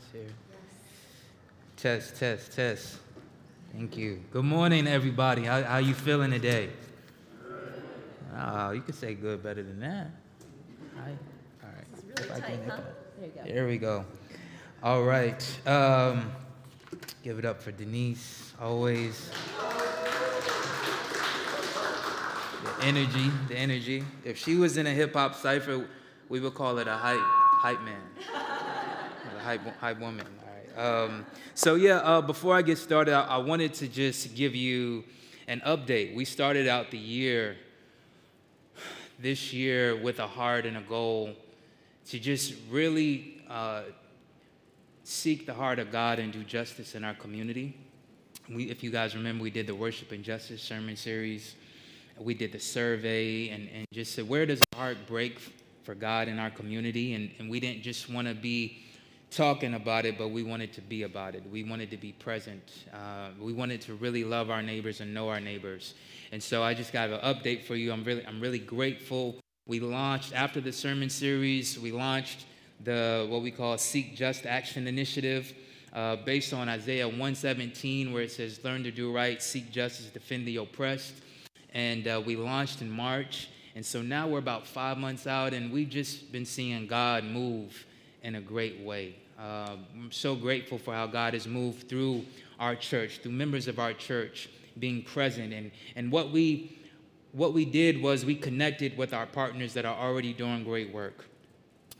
Test here. Test, test, test. Thank you. Good morning, everybody. How, how you feeling today? Oh, you could say good better than that. Hi. All right. This is really tight, huh? There you go. There we go. All right. Um, give it up for Denise. Always. The energy, the energy. If she was in a hip hop cipher, we would call it a hype, hype man, hype, hype woman. All right. Um, so yeah, uh, before I get started, I, I wanted to just give you an update. We started out the year this year with a heart and a goal to just really uh, seek the heart of God and do justice in our community. We, if you guys remember, we did the Worship and Justice sermon series. We did the survey and, and just said, where does our heart break for God in our community? And, and we didn't just want to be talking about it, but we wanted to be about it. We wanted to be present. Uh, we wanted to really love our neighbors and know our neighbors. And so I just got an update for you. I'm really, I'm really grateful. We launched after the sermon series. We launched the what we call Seek Just Action Initiative, uh, based on Isaiah 117, where it says, "Learn to do right, seek justice, defend the oppressed." And uh, we launched in March. And so now we're about five months out, and we've just been seeing God move in a great way. Uh, I'm so grateful for how God has moved through our church, through members of our church being present. And, and what, we, what we did was we connected with our partners that are already doing great work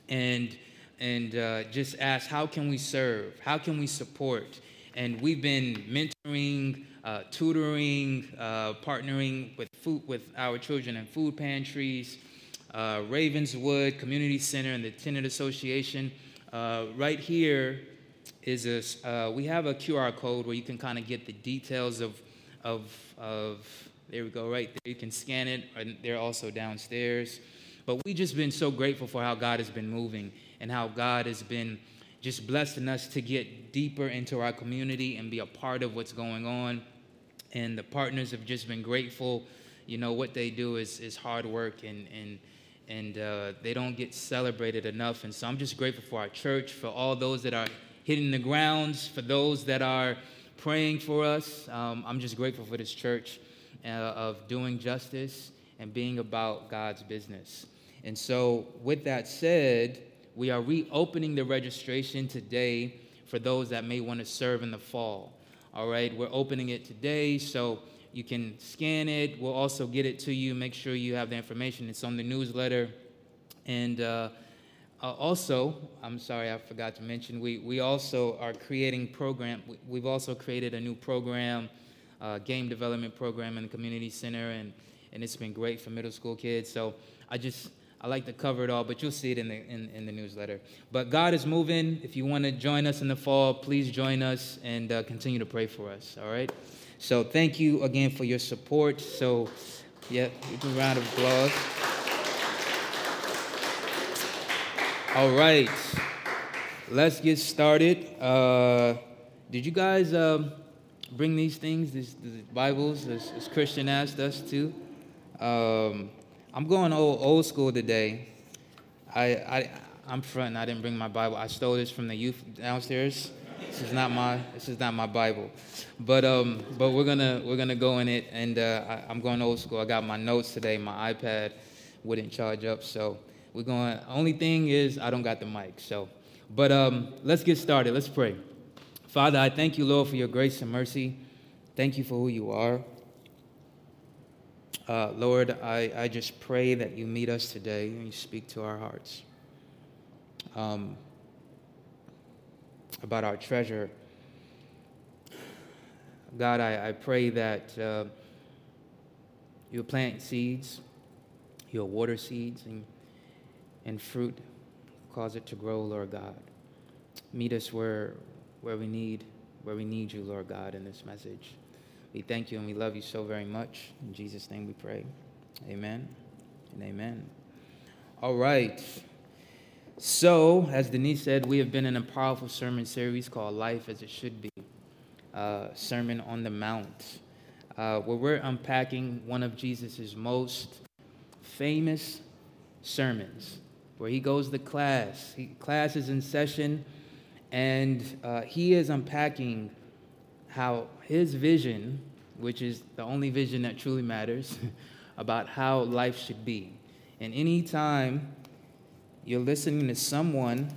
and, and uh, just asked, how can we serve? How can we support? And we've been mentoring, uh, tutoring, uh, partnering with food with our children in food pantries, uh, Ravenswood Community Center, and the Tenant Association. Uh, right here is a uh, we have a QR code where you can kind of get the details of of of there we go right there. You can scan it, and they're also downstairs. But we've just been so grateful for how God has been moving and how God has been just blessing us to get deeper into our community and be a part of what's going on. And the partners have just been grateful. You know what they do is is hard work and and and uh, they don't get celebrated enough. And so I'm just grateful for our church, for all those that are hitting the grounds, for those that are praying for us. Um, I'm just grateful for this church uh, of doing justice and being about God's business. And so, with that said, we are reopening the registration today for those that may want to serve in the fall. All right, we're opening it today, so you can scan it. We'll also get it to you. Make sure you have the information. It's on the newsletter. And uh, uh, also, I'm sorry, I forgot to mention, we, we also are creating program. we- We've also created a new program, uh, game development program in the community center, and, and it's been great for middle school kids. So I just, I like to cover it all, but you'll see it in the, in, in the newsletter. But God is moving. If you want to join us in the fall, please join us and uh, continue to pray for us, all right? So thank you again for your support. So, yeah, give a round of applause. All right, let's get started. Uh, did you guys um, bring these things, these, these Bibles, as, as Christian asked us to? Um, I'm going old, old school today. I, I, I'm fronting. I didn't bring my Bible. I stole this from the youth downstairs. This is not my. This is not my Bible, but um, but we're gonna we're gonna go in it, and uh, I, I'm going old school. I got my notes today. My iPad wouldn't charge up, so we're going. Only thing is, I don't got the mic. So, but um, let's get started. Let's pray. Father, I thank you, Lord, for your grace and mercy. Thank you for who you are. Uh, Lord, I, I just pray that you meet us today and you speak to our hearts um, about our treasure. God, I, I pray that uh, you'll plant seeds, you'll water seeds, and, and fruit, cause it to grow, Lord God. Meet us where, where we need where we need you, Lord God, in this message. We thank you and we love you so very much. In Jesus' name we pray. Amen and amen. All right. So, as Denise said, we have been in a powerful sermon series called Life as It Should Be uh, Sermon on the Mount, uh, where we're unpacking one of Jesus' most famous sermons, where he goes to class. He, class is in session, And uh, he is unpacking how his vision, which is the only vision that truly matters, about how life should be. And anytime you're listening to someone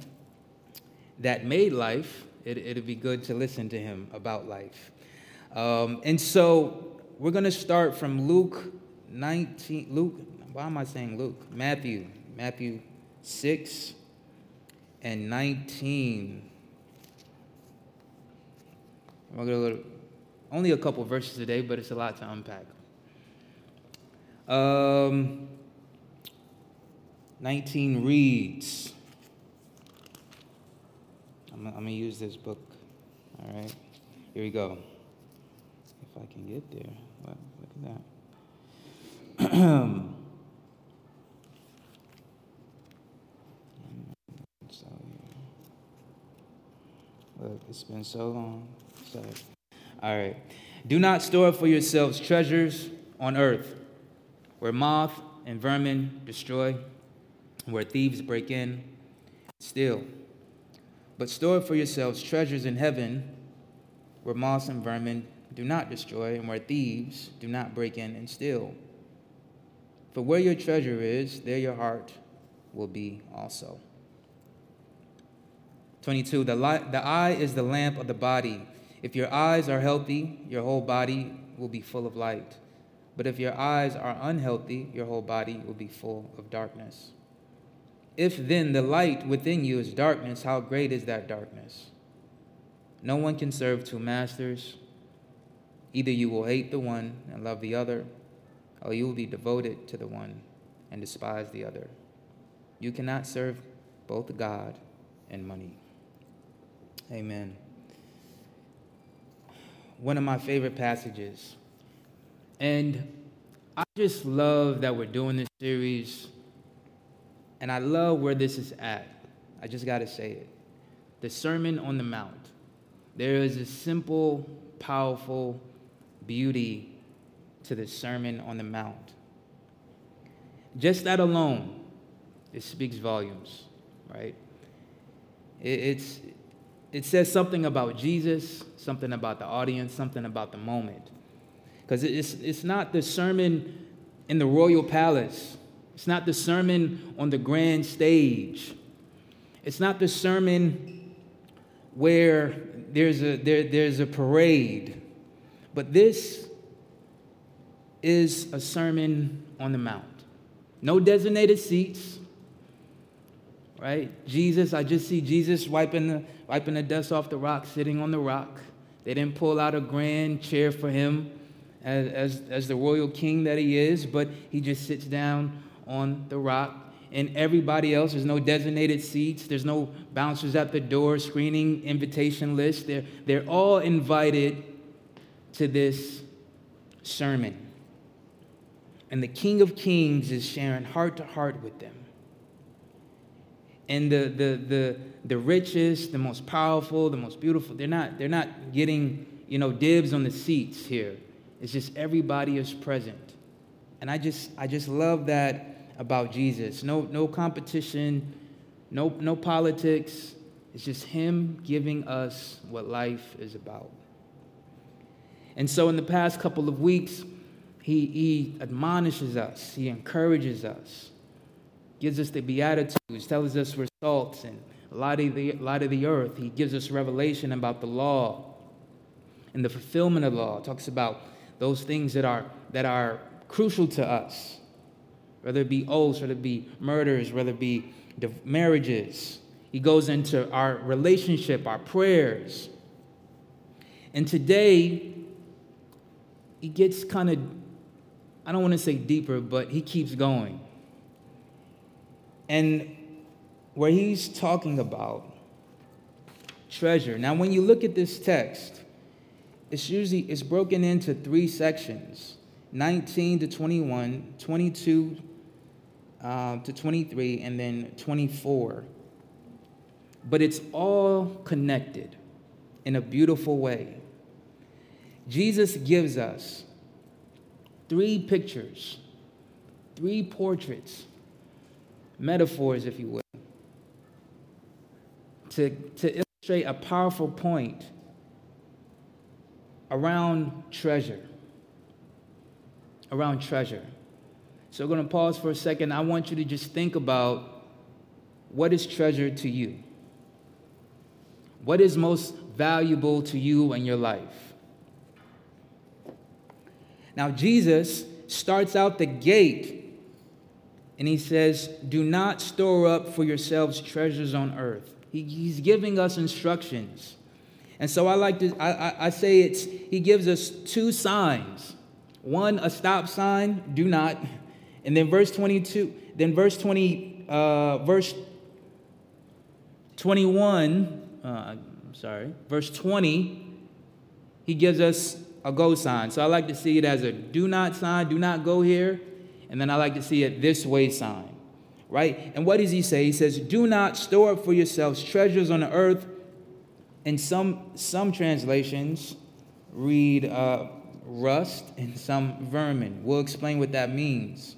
that made life, it, it'd be good to listen to him about life. Um, and so we're going to start from Luke 19, Luke, why am I saying Luke? Matthew, Matthew 6 and 19. We're going to only a couple verses today, but it's a lot to unpack. Um, 19 reads. I'm, I'm going to use this book. All right. Here we go. If I can get there. Well, look at that. Look, it's been so long. Sorry. All right. Do not store for yourselves treasures on earth where moth and vermin destroy, where thieves break in, steal. But store for yourselves treasures in heaven where moths and vermin do not destroy, and where thieves do not break in and steal. For where your treasure is, there your heart will be also. 22. The, light, the eye is the lamp of the body. If your eyes are healthy, your whole body will be full of light. But if your eyes are unhealthy, your whole body will be full of darkness. If then the light within you is darkness, how great is that darkness? No one can serve two masters. Either you will hate the one and love the other, or you will be devoted to the one and despise the other. You cannot serve both God and money. Amen. One of my favorite passages and I just love that we're doing this series. And I love where this is at. I just got to say it. The Sermon on the Mount. There is a simple, powerful beauty to the Sermon on the Mount. Just that alone, it speaks volumes, right? it's, it says something about Jesus, something about the audience, something about the moment. Because it's, it's not the sermon in the royal palace, it's not the sermon on the grand stage, it's not the sermon where there's a, there, there's a parade, but this is a sermon on the mount. No designated seats, right? Jesus, I just see Jesus wiping the, wiping the dust off the rock, sitting on the rock. They didn't pull out a grand chair for him as, as, as the royal king that he is, but he just sits down on the rock. And everybody else, there's no designated seats, there's no bouncers at the door, screening invitation list. They're, they're all invited to this sermon. And the King of Kings is sharing heart to heart with them. And the, the, the, the richest, the most powerful, the most beautiful, they're not, they're not getting you know, dibs on the seats here. It's just everybody is present. And I just I just love that about Jesus. No no competition, no no politics. It's just him giving us what life is about. And so in the past couple of weeks, he, he admonishes us, he encourages us, gives us the Beatitudes, tells us we're salt and light of, the, light of the earth. He gives us revelation about the law and the fulfillment of the law. Talks about those things that are, that are crucial to us, whether it be oaths, whether it be murders, whether it be marriages. He goes into our relationship, our prayers. And today, he gets kind of, I don't want to say deeper, but he keeps going. And where he's talking about treasure. Now, when you look at this text, it's usually it's broken into three sections 19 to 21 22 uh, to 23 and then 24 but it's all connected in a beautiful way jesus gives us three pictures three portraits metaphors if you will to, to illustrate a powerful point around treasure. Around treasure. So, we're going to pause for a second. I want you to just think about what is treasure to you? What is most valuable to you in your life? Now, Jesus starts out the gate and he says, Do not store up for yourselves treasures on earth. He, he's giving us instructions. And so I like to, I, I, I say it's, he gives us two signs. One, a stop sign, do not. And then verse 22, then verse 20, uh, verse 21, uh, I'm sorry, verse 20, he gives us a go sign. So I like to see it as a do not sign, do not go here. And then I like to see it this way sign, right? And what does he say? He says, Do not store up for yourselves treasures on the earth. And some, some translations, read uh, rust and some vermin. We'll explain what that means.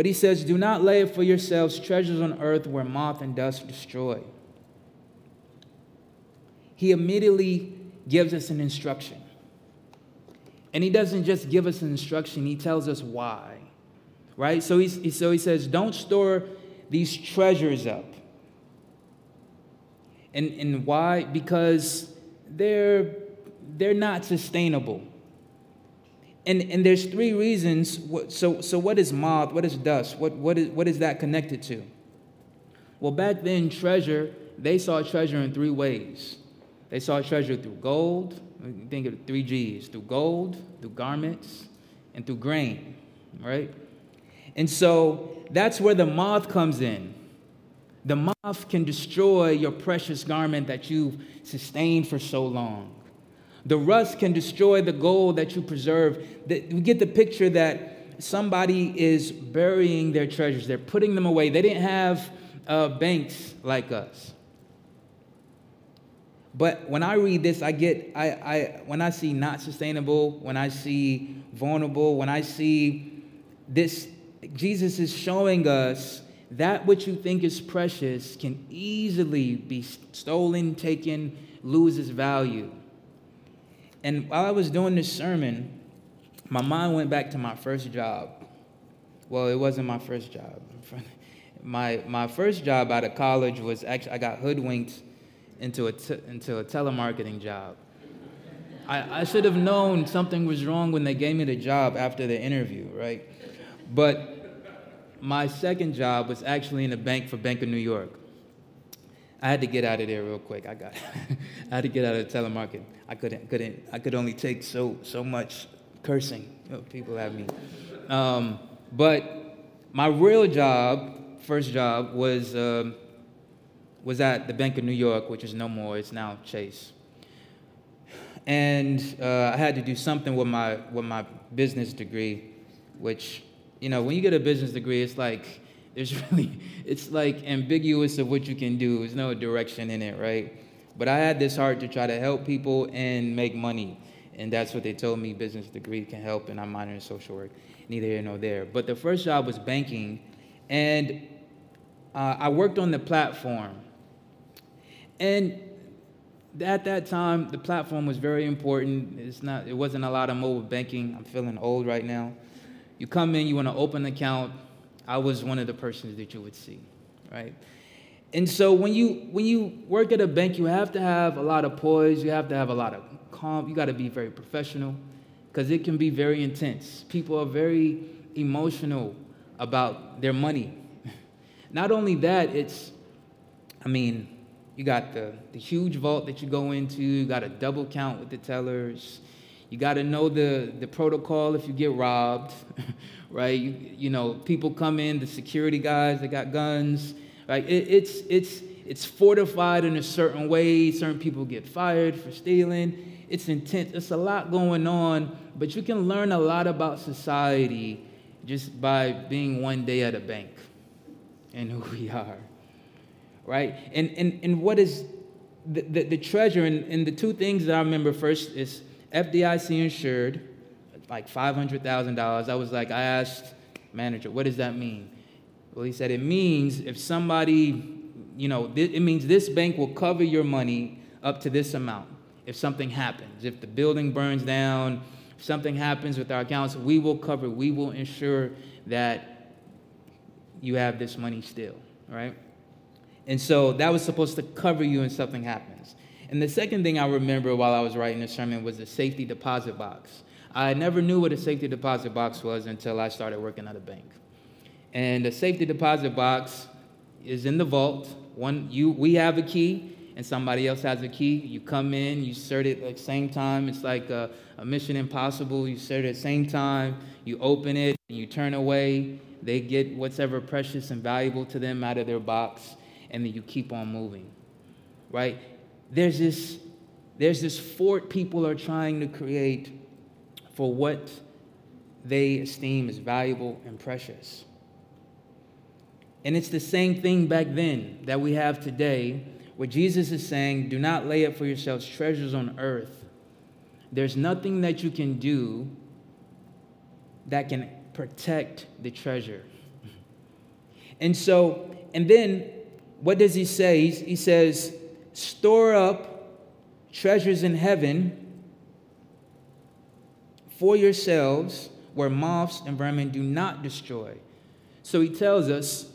But he says, Do not lay up for yourselves treasures on earth where moth and dust destroy. He immediately gives us an instruction. And he doesn't just give us an instruction, he tells us why. Right? So, he's, so he says, don't store these treasures up. And, and why? Because they're, they're not sustainable. And, and there's three reasons. So, so what is moth? What is dust? What, what, is, what is that connected to? Well, back then, treasure, they saw treasure in three ways. They saw treasure through gold, think of three G's through gold, through garments, and through grain, right? And so that's where the moth comes in. The moth can destroy your precious garment that you've sustained for so long. The rust can destroy the gold that you preserve. We get the picture that somebody is burying their treasures, they're putting them away. They didn't have uh, banks like us. But when I read this, I get, I, I, when I see not sustainable, when I see vulnerable, when I see this, Jesus is showing us that which you think is precious can easily be stolen, taken, lose its value. And while I was doing this sermon, my mind went back to my first job. Well, it wasn't my first job. My, my first job out of college was actually, I got hoodwinked into a, t- into a telemarketing job. I, I should have known something was wrong when they gave me the job after the interview, right? But my second job was actually in a bank for Bank of New York. I had to get out of there real quick. I got, I had to get out of the telemarketing. I couldn't, couldn't, I could only take so, so much cursing. Oh, people at me. Um, but my real job, first job, was um, was at the Bank of New York, which is no more, it's now Chase. And uh, I had to do something with my, with my business degree, which, you know, when you get a business degree, it's like, there's really, it's like ambiguous of what you can do. There's no direction in it, right? But I had this heart to try to help people and make money. And that's what they told me business degree can help, and I'm minoring in social work. Neither here nor there. But the first job was banking, and uh, I worked on the platform. And at that time, the platform was very important. It's not, it wasn't a lot of mobile banking. I'm feeling old right now. You come in, you want to open an account. I was one of the persons that you would see, right? And so when you when you work at a bank, you have to have a lot of poise. You have to have a lot of calm. You got to be very professional because it can be very intense. People are very emotional about their money. Not only that, it's, I mean, you got the, the huge vault that you go into, you got a double count with the tellers. You got to know the, the protocol if you get robbed, right? You, you know, people come in, the security guys, they got guns, right? It, it's, it's, it's fortified in a certain way. Certain people get fired for stealing. It's intense. It's a lot going on, but you can learn a lot about society just by being one day at a bank and who we are right? And, and, and what is the, the, the treasure? And, and the two things that I remember first is FDIC insured, like $500,000. I was like, I asked manager, what does that mean? Well, he said, it means if somebody you know, it means this bank will cover your money up to this amount if something happens. If the building burns down, if something happens with our accounts, we will cover, we will ensure that you have this money still, right? And so that was supposed to cover you when something happens. And the second thing I remember while I was writing the sermon was the safety deposit box. I never knew what a safety deposit box was until I started working at a bank. And the safety deposit box is in the vault. One, you, we have a key, and somebody else has a key. You come in, you insert it at the same time. It's like a, a Mission Impossible. You insert it at the same time. You open it, and you turn away. They get whatever precious and valuable to them out of their box, and then you keep on moving. Right? There's this, there's this fort people are trying to create for what they esteem as valuable and precious. And it's the same thing back then that we have today, where Jesus is saying, Do not lay up for yourselves treasures on earth. There's nothing that you can do that can protect the treasure. And so, and then what does he say? He says, Store up treasures in heaven for yourselves where moths and vermin do not destroy. So he tells us,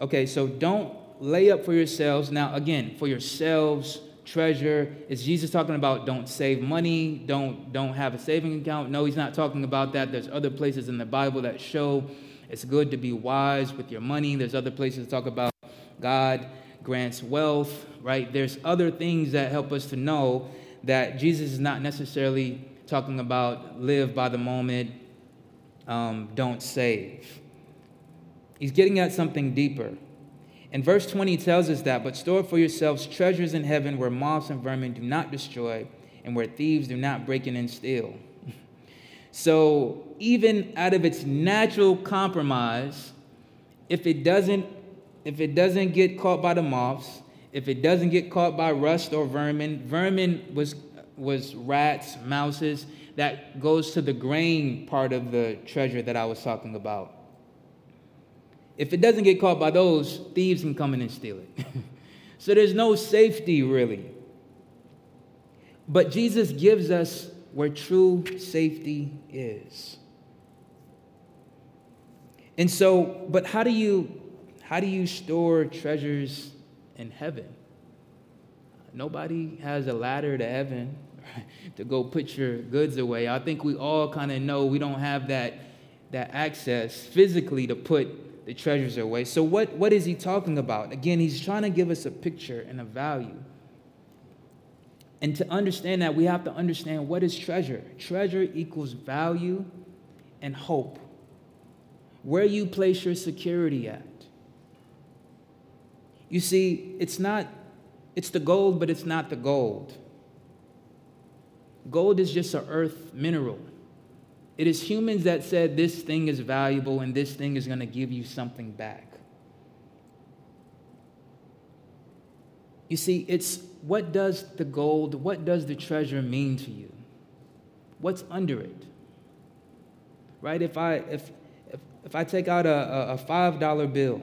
okay, so don't lay up for yourselves. Now, again, for yourselves, treasure. Is Jesus talking about don't save money, don't don't have a saving account? No, he's not talking about that. There's other places in the Bible that show it's good to be wise with your money. There's other places that talk about God grants wealth, right? There's other things that help us to know that Jesus is not necessarily talking about live by the moment, um, don't save. He's getting at something deeper. And verse 20 tells us that, but store for yourselves treasures in heaven where moths and vermin do not destroy and where thieves do not break in and steal. so, even out of its natural compromise, if it doesn't if it doesn't get caught by the moths, if it doesn't get caught by rust or vermin, vermin was was rats, mouses. That goes to the grain part of the treasure that I was talking about. If it doesn't get caught by those, thieves can come in and steal it. so there's no safety really. But Jesus gives us where true safety is. And so, but how do you how do you store treasures in heaven? Nobody has a ladder to heaven to go put your goods away. I think we all kind of know we don't have that, that access physically to put the treasures away. So, what, what is he talking about? Again, he's trying to give us a picture and a value. And to understand that, we have to understand what is treasure. Treasure equals value and hope. Where you place your security at. You see, it's not, it's the gold, but it's not the gold. Gold is just an earth mineral. It is humans that said this thing is valuable and this thing is going to give you something back. You see, it's what does the gold, what does the treasure mean to you? What's under it? Right? If I if if, if I take out a, a five dollar bill,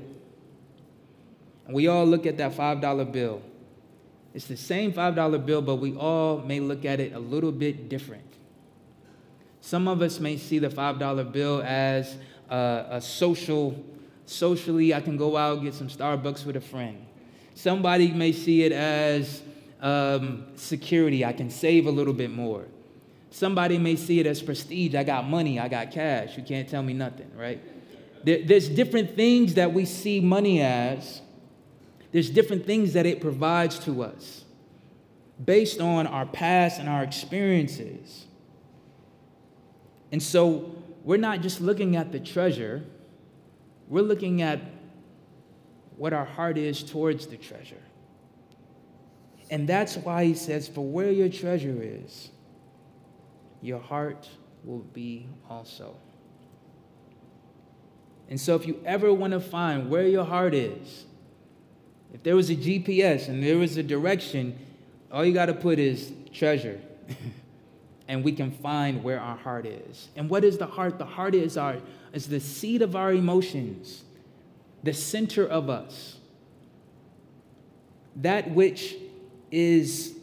we all look at that five dollar bill, it's the same $5 bill, but we all may look at it a little bit different. Some of us may see the $5 bill as a, a social, socially, I can go out get some Starbucks with a friend. Somebody may see it as um, security, I can save a little bit more. Somebody may see it as prestige, I got money, I got cash, you can't tell me nothing, right? There, there's different things that we see money as there's different things that it provides to us based on our past and our experiences. And so we're not just looking at the treasure, we're looking at what our heart is towards the treasure. And that's why he says, For where your treasure is, your heart will be also. And so, if you ever want to find where your heart is, if there was a GPS and there was a direction, all you got to put is treasure. and we can find where our heart is. And what is the heart? The heart is our is the seat of our emotions, the center of us. that which is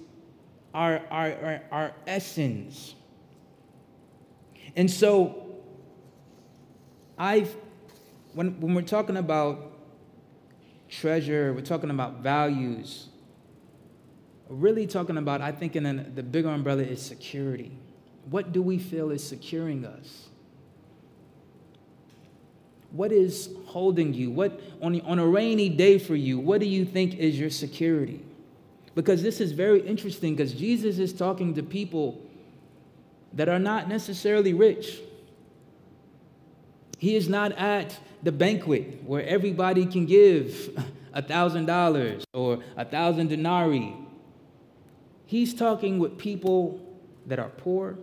our, our, our, our essence. And so, I've, when, when we're talking about treasure, we're talking about values, really talking about, I think, in the bigger umbrella is security. What do we feel is securing us? What is holding you? What on, on a rainy day for you, what do you think is your security? Because this is very interesting because Jesus is talking to people that are not necessarily rich. He is not at the banquet where everybody can give a thousand dollars or a thousand denarii. He's talking with people that are poor,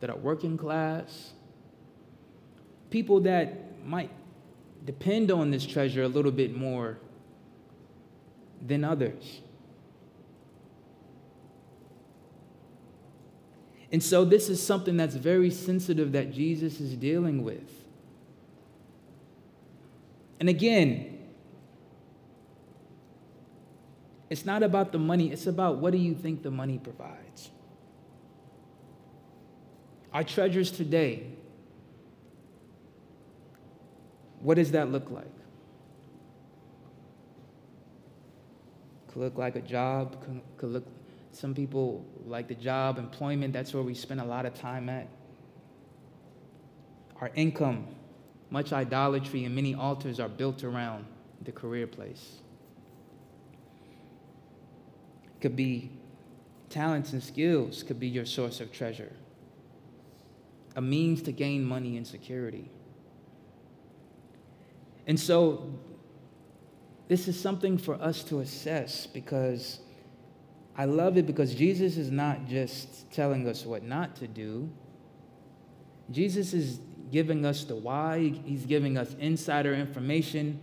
that are working class, people that might depend on this treasure a little bit more than others. And so, this is something that's very sensitive that Jesus is dealing with. And again, it's not about the money, it's about what do you think the money provides. Our treasures today, what does that look like? Could look like a job, could, look, some people like the job, employment, that's where we spend a lot of time at. Our income, much idolatry and many altars are built around the career place. Could be talents and skills, could be your source of treasure a means to gain money and security. And so, this is something for us to assess because I love it because Jesus is not just telling us what not to do. Jesus is giving us the why, he's giving us insider information,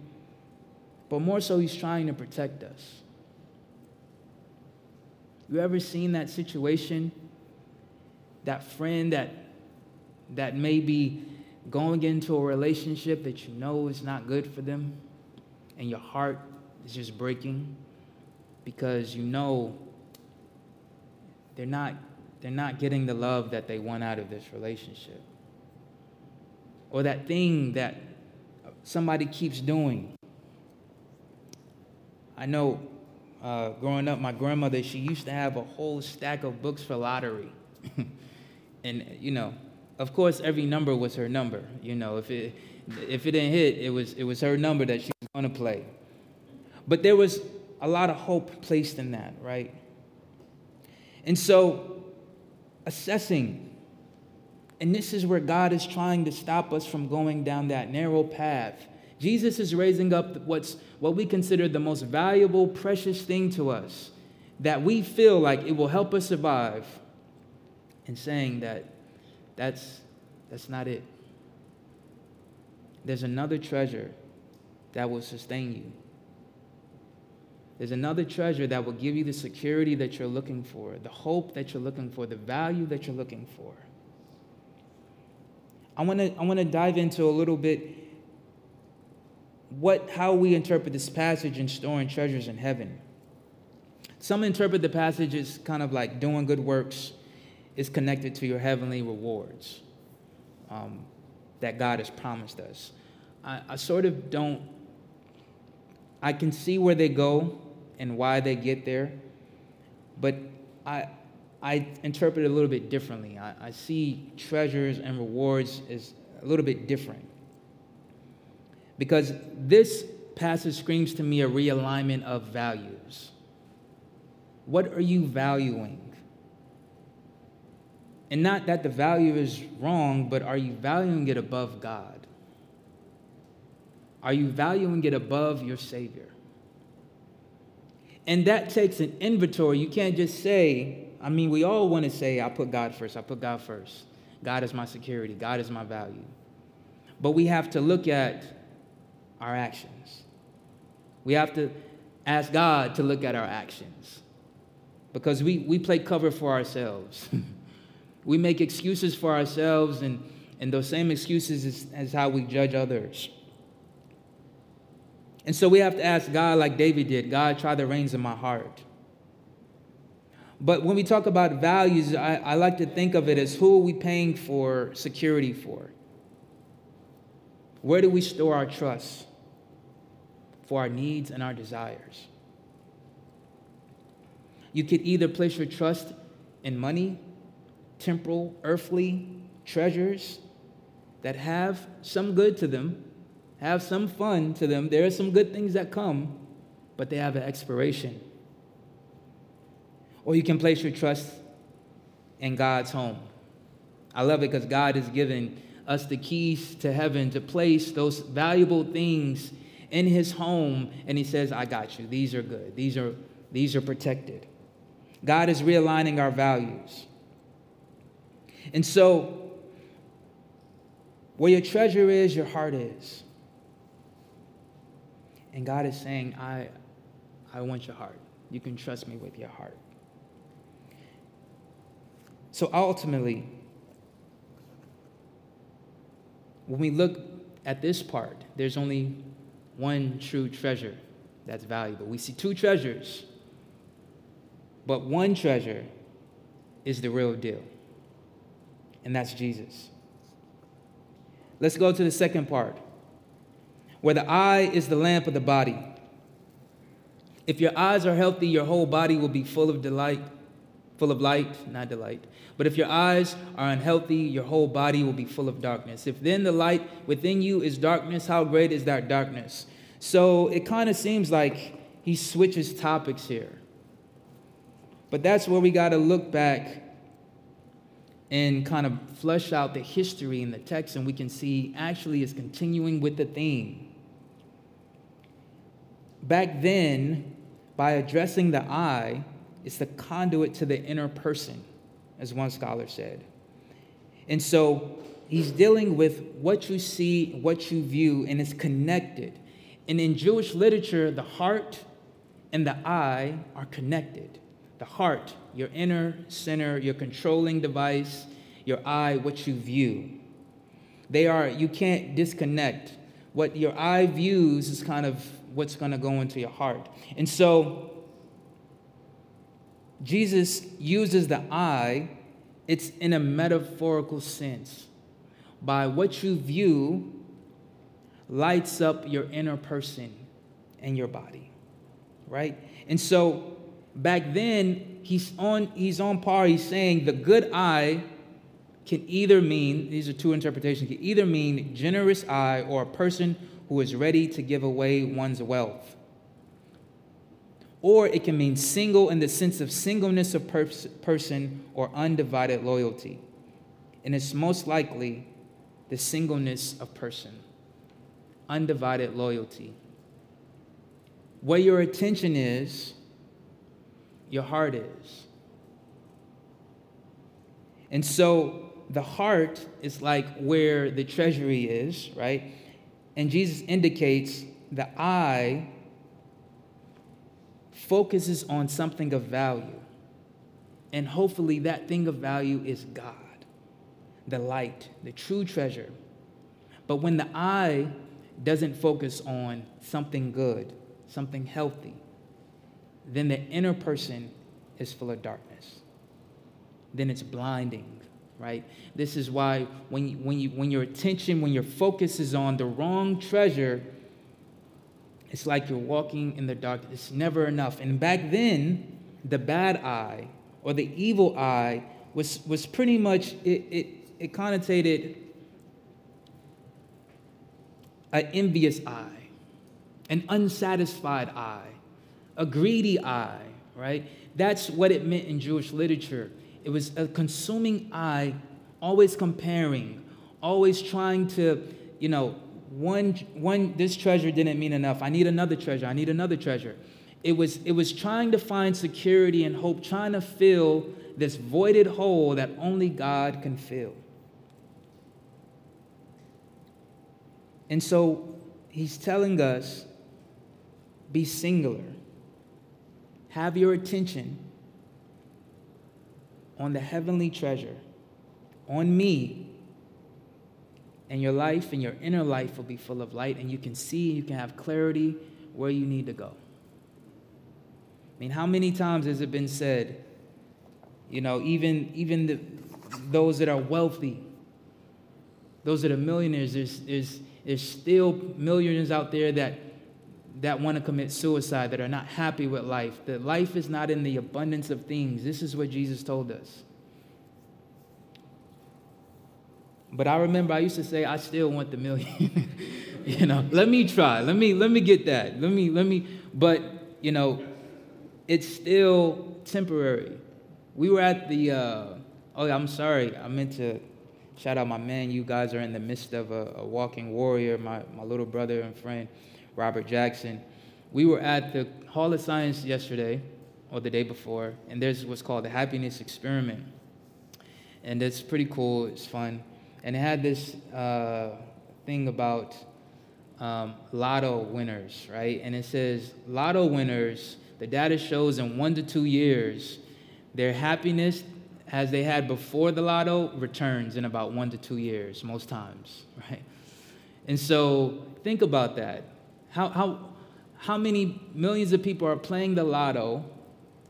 but more so, he's trying to protect us. You ever seen that situation? That friend that that may be going into a relationship that you know is not good for them, and your heart is just breaking because you know they're not, they're not getting the love that they want out of this relationship. Or that thing that somebody keeps doing. I know uh, growing up, my grandmother, she used to have a whole stack of books for lottery. and, you know, of course, every number was her number. You know, if it if it didn't hit, it was it was her number that she was going to play. But there was a lot of hope placed in that, right? And so, assessing, and this is where God is trying to stop us from going down that narrow path. Jesus is raising up what's what we consider the most valuable, precious thing to us that we feel like it will help us survive, and saying that that's, that's not it. There's another treasure that will sustain you. There's another treasure that will give you the security that you're looking for, the hope that you're looking for, the value that you're looking for. I want to I want to dive into a little bit what how we interpret this passage in storing treasures in heaven. Some interpret the passage as kind of like doing good works is connected to your heavenly rewards um, that God has promised us. I, I sort of don't, I can see where they go and why they get there, but I, I interpret it a little bit differently. I, I see treasures and rewards as a little bit different. Because this passage screams to me a realignment of values. What are you valuing? And not that the value is wrong, but are you valuing it above God? Are you valuing it above your Savior? And that takes an inventory. You can't just say, I mean, we all want to say, I put God first, I put God first. God is my security, God is my value. But we have to look at our actions. We have to ask God to look at our actions because we, we play cover for ourselves. We make excuses for ourselves, and, and those same excuses is, is how we judge others. And so we have to ask God, like David did God, try the reins in my heart. But when we talk about values, I, I like to think of it as who are we paying for security for? Where do we store our trust for our needs and our desires? You could either place your trust in money, temporal, earthly treasures that have some good to them, have some fun to them. There are some good things that come, but they have an expiration. Or you can place your trust in God's home. I love it because God has given us the keys to heaven to place those valuable things in his home and he says i got you. These are good. These are these are protected. God is realigning our values. And so where your treasure is your heart is. And god is saying i i want your heart. You can trust me with your heart so ultimately, when we look at this part, there's only one true treasure that's valuable. We see two treasures, but one treasure is the real deal, and that's Jesus. Let's go to the second part, where the eye is the lamp of the body. If your eyes are healthy, your whole body will be full of delight full of light, not delight. But if your eyes are unhealthy, your whole body will be full of darkness. If then the light within you is darkness, how great is that darkness? So it kind of seems like he switches topics here. But that's where we got to look back and kind of flesh out the history in the text, and we can see actually is continuing with the theme. Back then, by addressing the eye, it's the conduit to the inner person, as one scholar said. And so he's dealing with what you see, what you view, and it's connected. And in Jewish literature, the heart and the eye are connected. The heart, your inner center, your controlling device, your eye, what you view. They are, you can't disconnect. What your eye views is kind of what's going to go into your heart. And so Jesus uses the eye, it's in a metaphorical sense. By what you view, lights up your inner person and your body, right? And so back then, he's on, he's on par. He's saying the good eye can either mean, these are two interpretations, can either mean generous eye or a person who is ready to give away one's wealth or it can mean single in the sense of singleness of pers- person or undivided loyalty. And it's most likely the singleness of person, undivided loyalty. Where your attention is, your heart is. And so the heart is like where the treasury is, right? And Jesus indicates the eye focuses on something of value. And hopefully, that thing of value is God, the light, the true treasure. But when the eye doesn't focus on something good, something healthy, then the inner person is full of darkness. Then it's blinding, right? This is why when, when, you, when your attention, when your focus is on the wrong treasure, it's like you're walking in the dark. It's never enough. And back then, the bad eye or the evil eye was, was pretty much, it, it, it connotated an envious eye, an unsatisfied eye, a greedy eye, right? That's what it meant in Jewish literature. It was a consuming eye, always comparing, always trying to, you know, one, one, this treasure didn't mean enough. I need another treasure. I need another treasure. It was, it was trying to find security and hope, trying to fill this voided hole that only God can fill. And so he's telling us be singular, have your attention on the heavenly treasure, on me, and your life and your inner life will be full of light and you can see you can have clarity where you need to go. I mean, how many times has it been said, you know, even, even the, those that are wealthy, those that are millionaires, there's, there's, there's still millionaires out there that, that want to commit suicide, that are not happy with life. That life is not in the abundance of things. This is what Jesus told us. But I remember I used to say, I still want the million. you know, let me try. Let me let me get that. Let me let me. But you know, it's still temporary. We were at the. Uh, oh, I'm sorry. I meant to shout out my man. You guys are in the midst of a, a walking warrior. My my little brother and friend, Robert Jackson. We were at the Hall of Science yesterday, or the day before, and there's what's called the Happiness Experiment, and it's pretty cool. It's fun, and it had this uh, thing about um, lotto winners, right? And it says lotto winners, the data shows in one to two years, their happiness as they had before the lotto returns in about one to two years, most times, right? And so think about that. How, how, how many millions of people are playing the lotto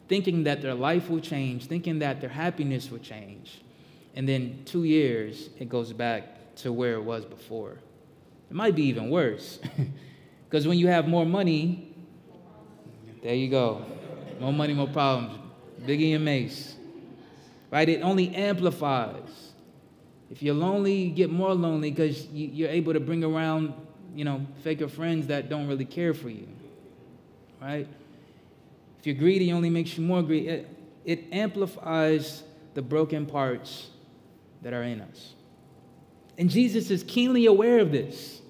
thinking that their life will change, thinking that their happiness will change, and then two years it goes back to where it was before? It might be even worse. Because when you have more money, there you go. More money, more problems. Biggie and Mase. Right? It only amplifies. If you're lonely, you get more lonely because you're able to bring around, you know, faker friends that don't really care for you. Right? If you're greedy, it only makes you more greedy. It, it amplifies the broken parts that are in us. And Jesus is keenly aware of this.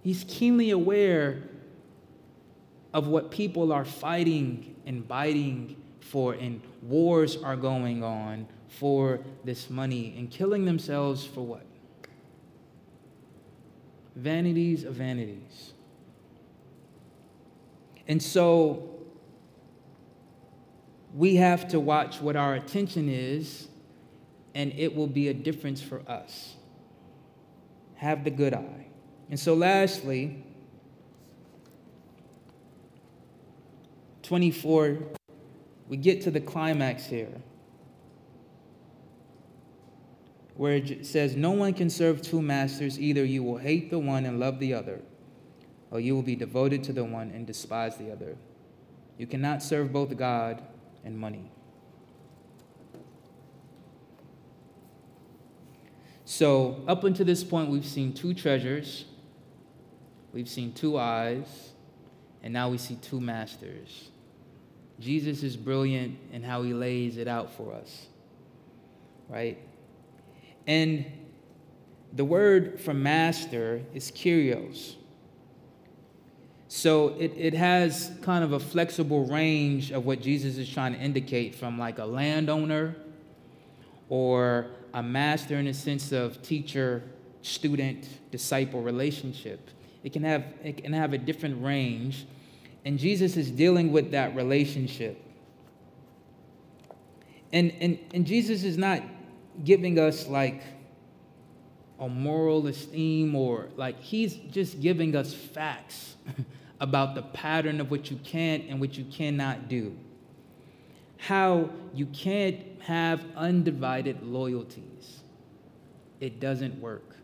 He's keenly aware of what people are fighting and biting for, and wars are going on for this money and killing themselves for what? Vanities of vanities. And so we have to watch what our attention is, and it will be a difference for us. Have the good eye. And so, lastly, 24, we get to the climax here, where it says, No one can serve two masters. Either you will hate the one and love the other, or you will be devoted to the one and despise the other. You cannot serve both God and money. So, up until this point, we've seen two treasures We've seen two eyes, and now we see two masters. Jesus is brilliant in how he lays it out for us, right? And the word for master is kyrios. So it, it has kind of a flexible range of what Jesus is trying to indicate from like a landowner or a master in the sense of teacher student disciple relationship. It can have, it can have a different range. And Jesus is dealing with that relationship. And, and, and Jesus is not giving us like a moral esteem or like he's just giving us facts about the pattern of what you can and what you cannot do. How you can't have undivided loyalties. It doesn't work.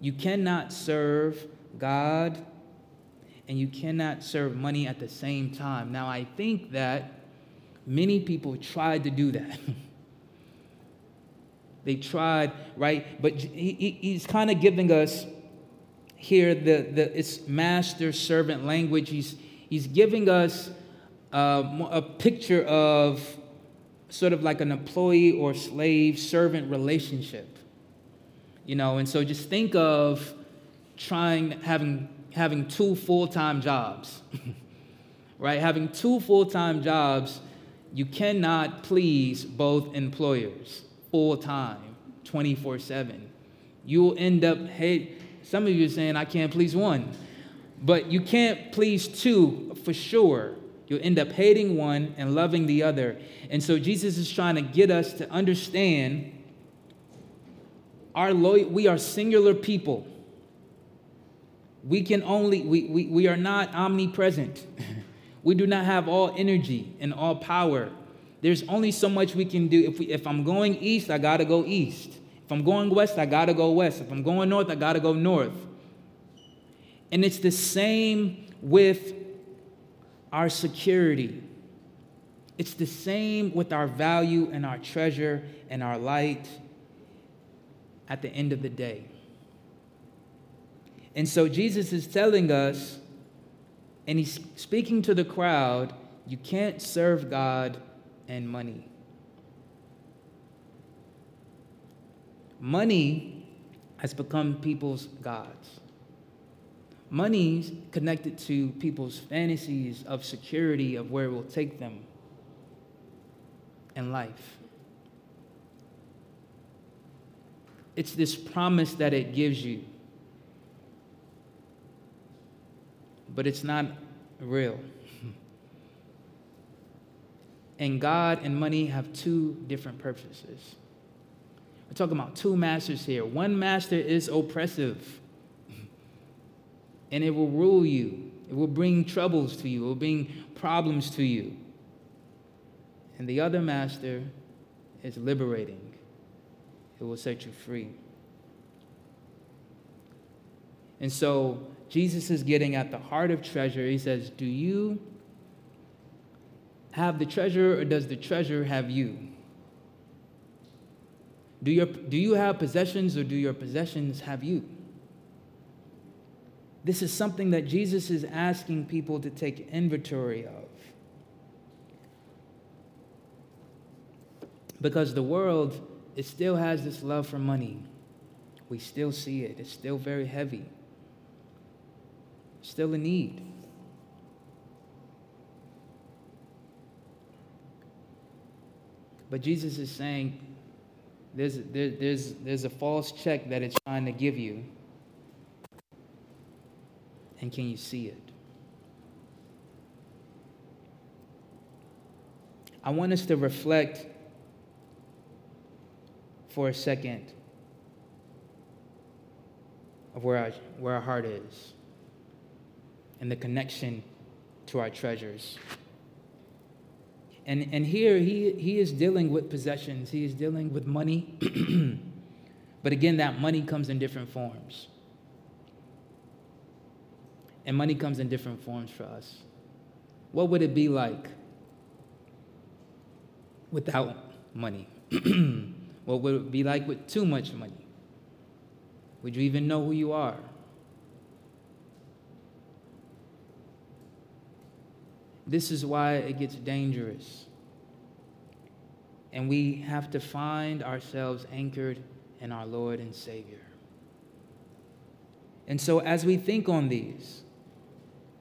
You cannot serve God and you cannot serve money at the same time. Now, I think that many people tried to do that. they tried, right? But he, he's kind of giving us here the, the it's master servant language. He's, he's giving us uh, a picture of sort of like an employee or slave servant relationship. You know and so just think of trying having having two full-time jobs right? Having two full-time jobs you cannot please both employers full-time 24-7 you'll end up hey some of you are saying i can't please one but you can't please two for sure you'll end up hating one and loving the other and so jesus is trying to get us to understand our lo- we are singular people. We can only, we, we, we are not omnipresent. we do not have all energy and all power. There's only so much we can do. If, we, if I'm going east, I gotta go east. If I'm going west, I gotta go west. If I'm going north, I gotta go north. And it's the same with our security. It's the same with our value and our treasure and our light at the end of the day. And so Jesus is telling us, and he's speaking to the crowd, you can't serve God and money. Money has become people's gods. Money's connected to people's fantasies of security, of where it will take them in life. It's this promise that it gives you, but it's not real. and God and money have two different purposes. We're talking about two masters here. One master is oppressive, and it will rule you, it will bring troubles to you, it will bring problems to you. And the other master is liberating, it will set you free. And so Jesus is getting at the heart of treasure. He says, Do you have the treasure or does the treasure have you? Do, your, do you have possessions or do your possessions have you? This is something that Jesus is asking people to take inventory of. Because the world, it still has this love for money. We still see it. It's still very heavy. Still a need. But Jesus is saying there's, there, there's, there's a false check that it's trying to give you. And can you see it? I want us to reflect for a second of where our, where our heart is and the connection to our treasures. And, and here he, he is dealing with possessions, he is dealing with money. but again, that money comes in different forms. And money comes in different forms for us. What would it be like without money? What would it be like with too much money? Would you even know who you are? This is why it gets dangerous. And we have to find ourselves anchored in our Lord and Savior. And so, as we think on these,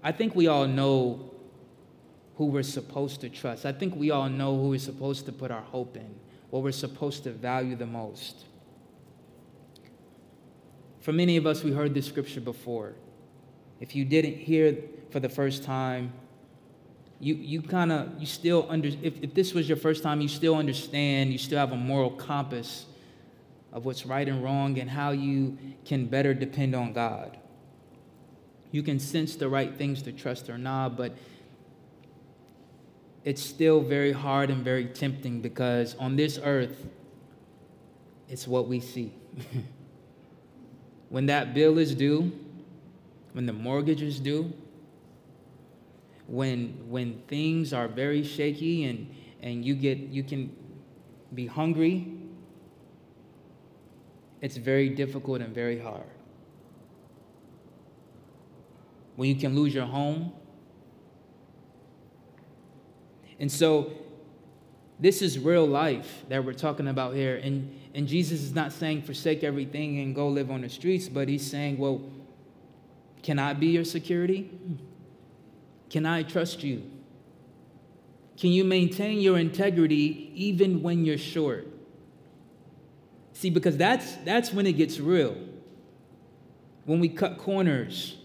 I think we all know who we're supposed to trust. I think we all know who we're supposed to put our hope in what we're supposed to value the most. For many of us, we heard this scripture before. If you didn't hear for the first time, you, you kind of, you still under, if, if this was your first time, you still understand, you still have a moral compass of what's right and wrong and how you can better depend on God. You can sense the right things to trust or not, but it's still very hard and very tempting because on this earth, it's what we see. when that bill is due, when the mortgage is due, when when things are very shaky and and you get you can be hungry, it's very difficult and very hard. When you can lose your home, and so this is real life that we're talking about here. And, and Jesus is not saying forsake everything and go live on the streets, but he's saying, well, can I be your security? Can I trust you? Can you maintain your integrity even when you're short? See, because that's, that's when it gets real. When we cut corners,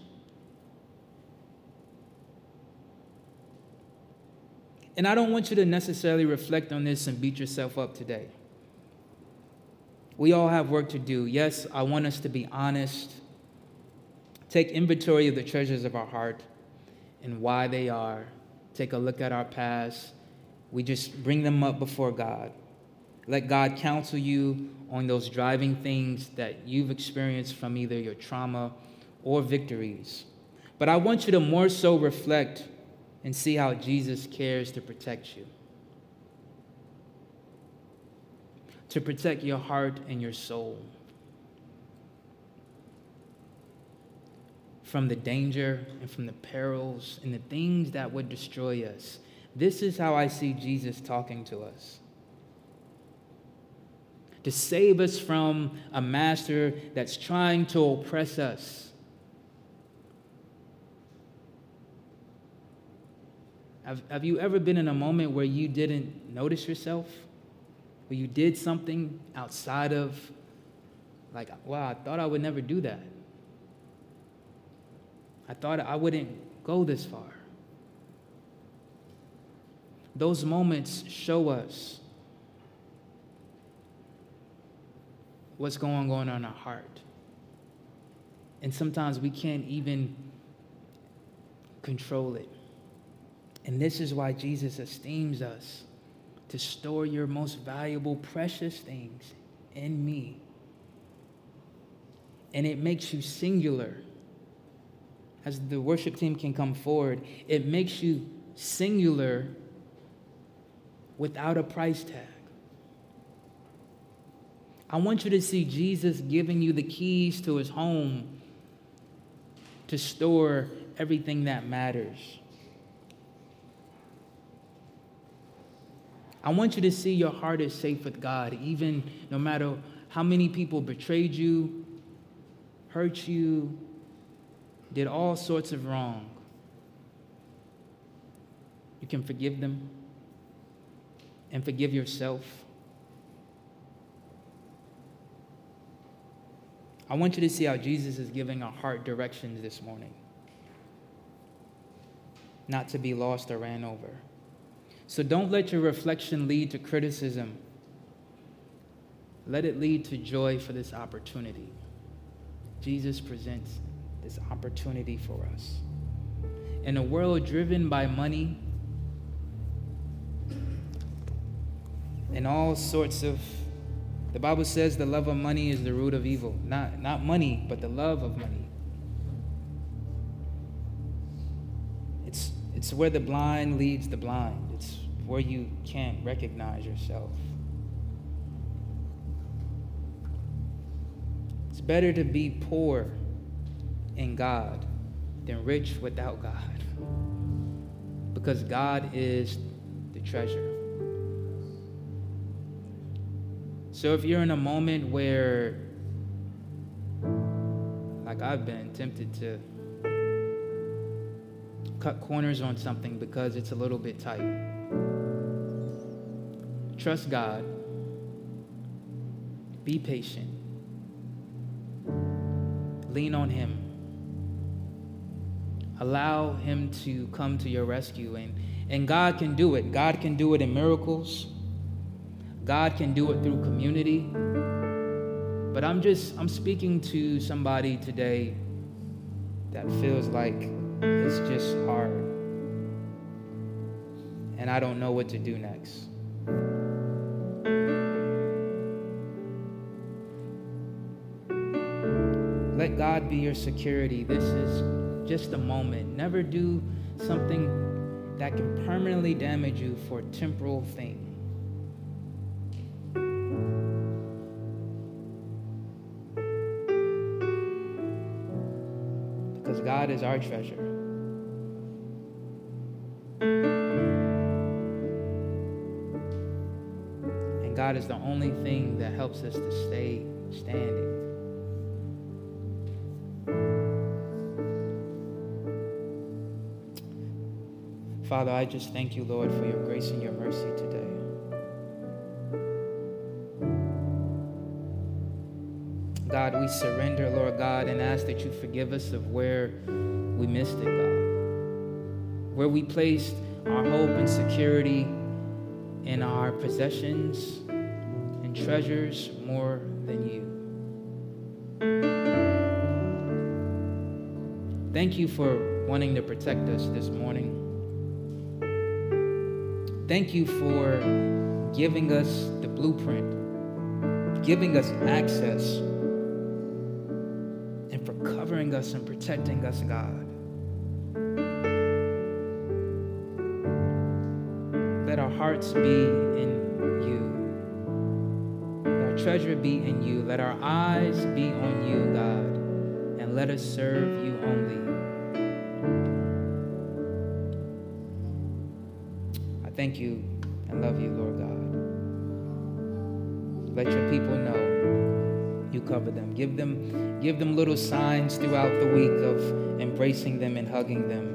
And I don't want you to necessarily reflect on this and beat yourself up today. We all have work to do. Yes, I want us to be honest, take inventory of the treasures of our heart and why they are. Take a look at our past. We just bring them up before God. Let God counsel you on those driving things that you've experienced from either your trauma or victories. But I want you to more so reflect and see how Jesus cares to protect you. To protect your heart and your soul from the danger and from the perils and the things that would destroy us. This is how I see Jesus talking to us. To save us from a master that's trying to oppress us Have, have you ever been in a moment where you didn't notice yourself? Where you did something outside of, like, wow, I thought I would never do that. I thought I wouldn't go this far. Those moments show us what's going on in our heart. And sometimes we can't even control it. And this is why Jesus esteems us to store your most valuable, precious things in me. And it makes you singular. As the worship team can come forward, it makes you singular without a price tag. I want you to see Jesus giving you the keys to his home to store everything that matters. I want you to see your heart is safe with God, even no matter how many people betrayed you, hurt you, did all sorts of wrong. You can forgive them and forgive yourself. I want you to see how Jesus is giving our heart directions this morning. Not to be lost or ran over. So don't let your reflection lead to criticism. Let it lead to joy for this opportunity. Jesus presents this opportunity for us. In a world driven by money and all sorts of the Bible says the love of money is the root of evil. Not, not money, but the love of money. It's, it's where the blind leads the blind where you can't recognize yourself. It's better to be poor in God than rich without God. Because God is the treasure. So if you're in a moment where, like I've been, tempted to cut corners on something because it's a little bit tight Trust God. Be patient. Lean on Him. Allow Him to come to your rescue. And, and God can do it. God can do it in miracles. God can do it through community. But I'm just, I'm speaking to somebody today that feels like it's just hard. And I don't know what to do next. God be your security. This is just a moment. Never do something that can permanently damage you for a temporal thing. Because God is our treasure. And God is the only thing that helps us to stay standing. Father, I just thank you, Lord, for your grace and your mercy today. God, we surrender, Lord God, and ask that you forgive us of where we missed it, God. Where we placed our hope and security in our possessions and treasures more than you. Thank you for wanting to protect us this morning. Thank you for giving us the blueprint, giving us access, and for covering us and protecting us, God. Let our hearts be in you. Let our treasure be in you. Let our eyes be on you, God, and let us serve you only. Thank you and love you, Lord God. Let your people know you cover them. Give them, give them little signs throughout the week of embracing them and hugging them.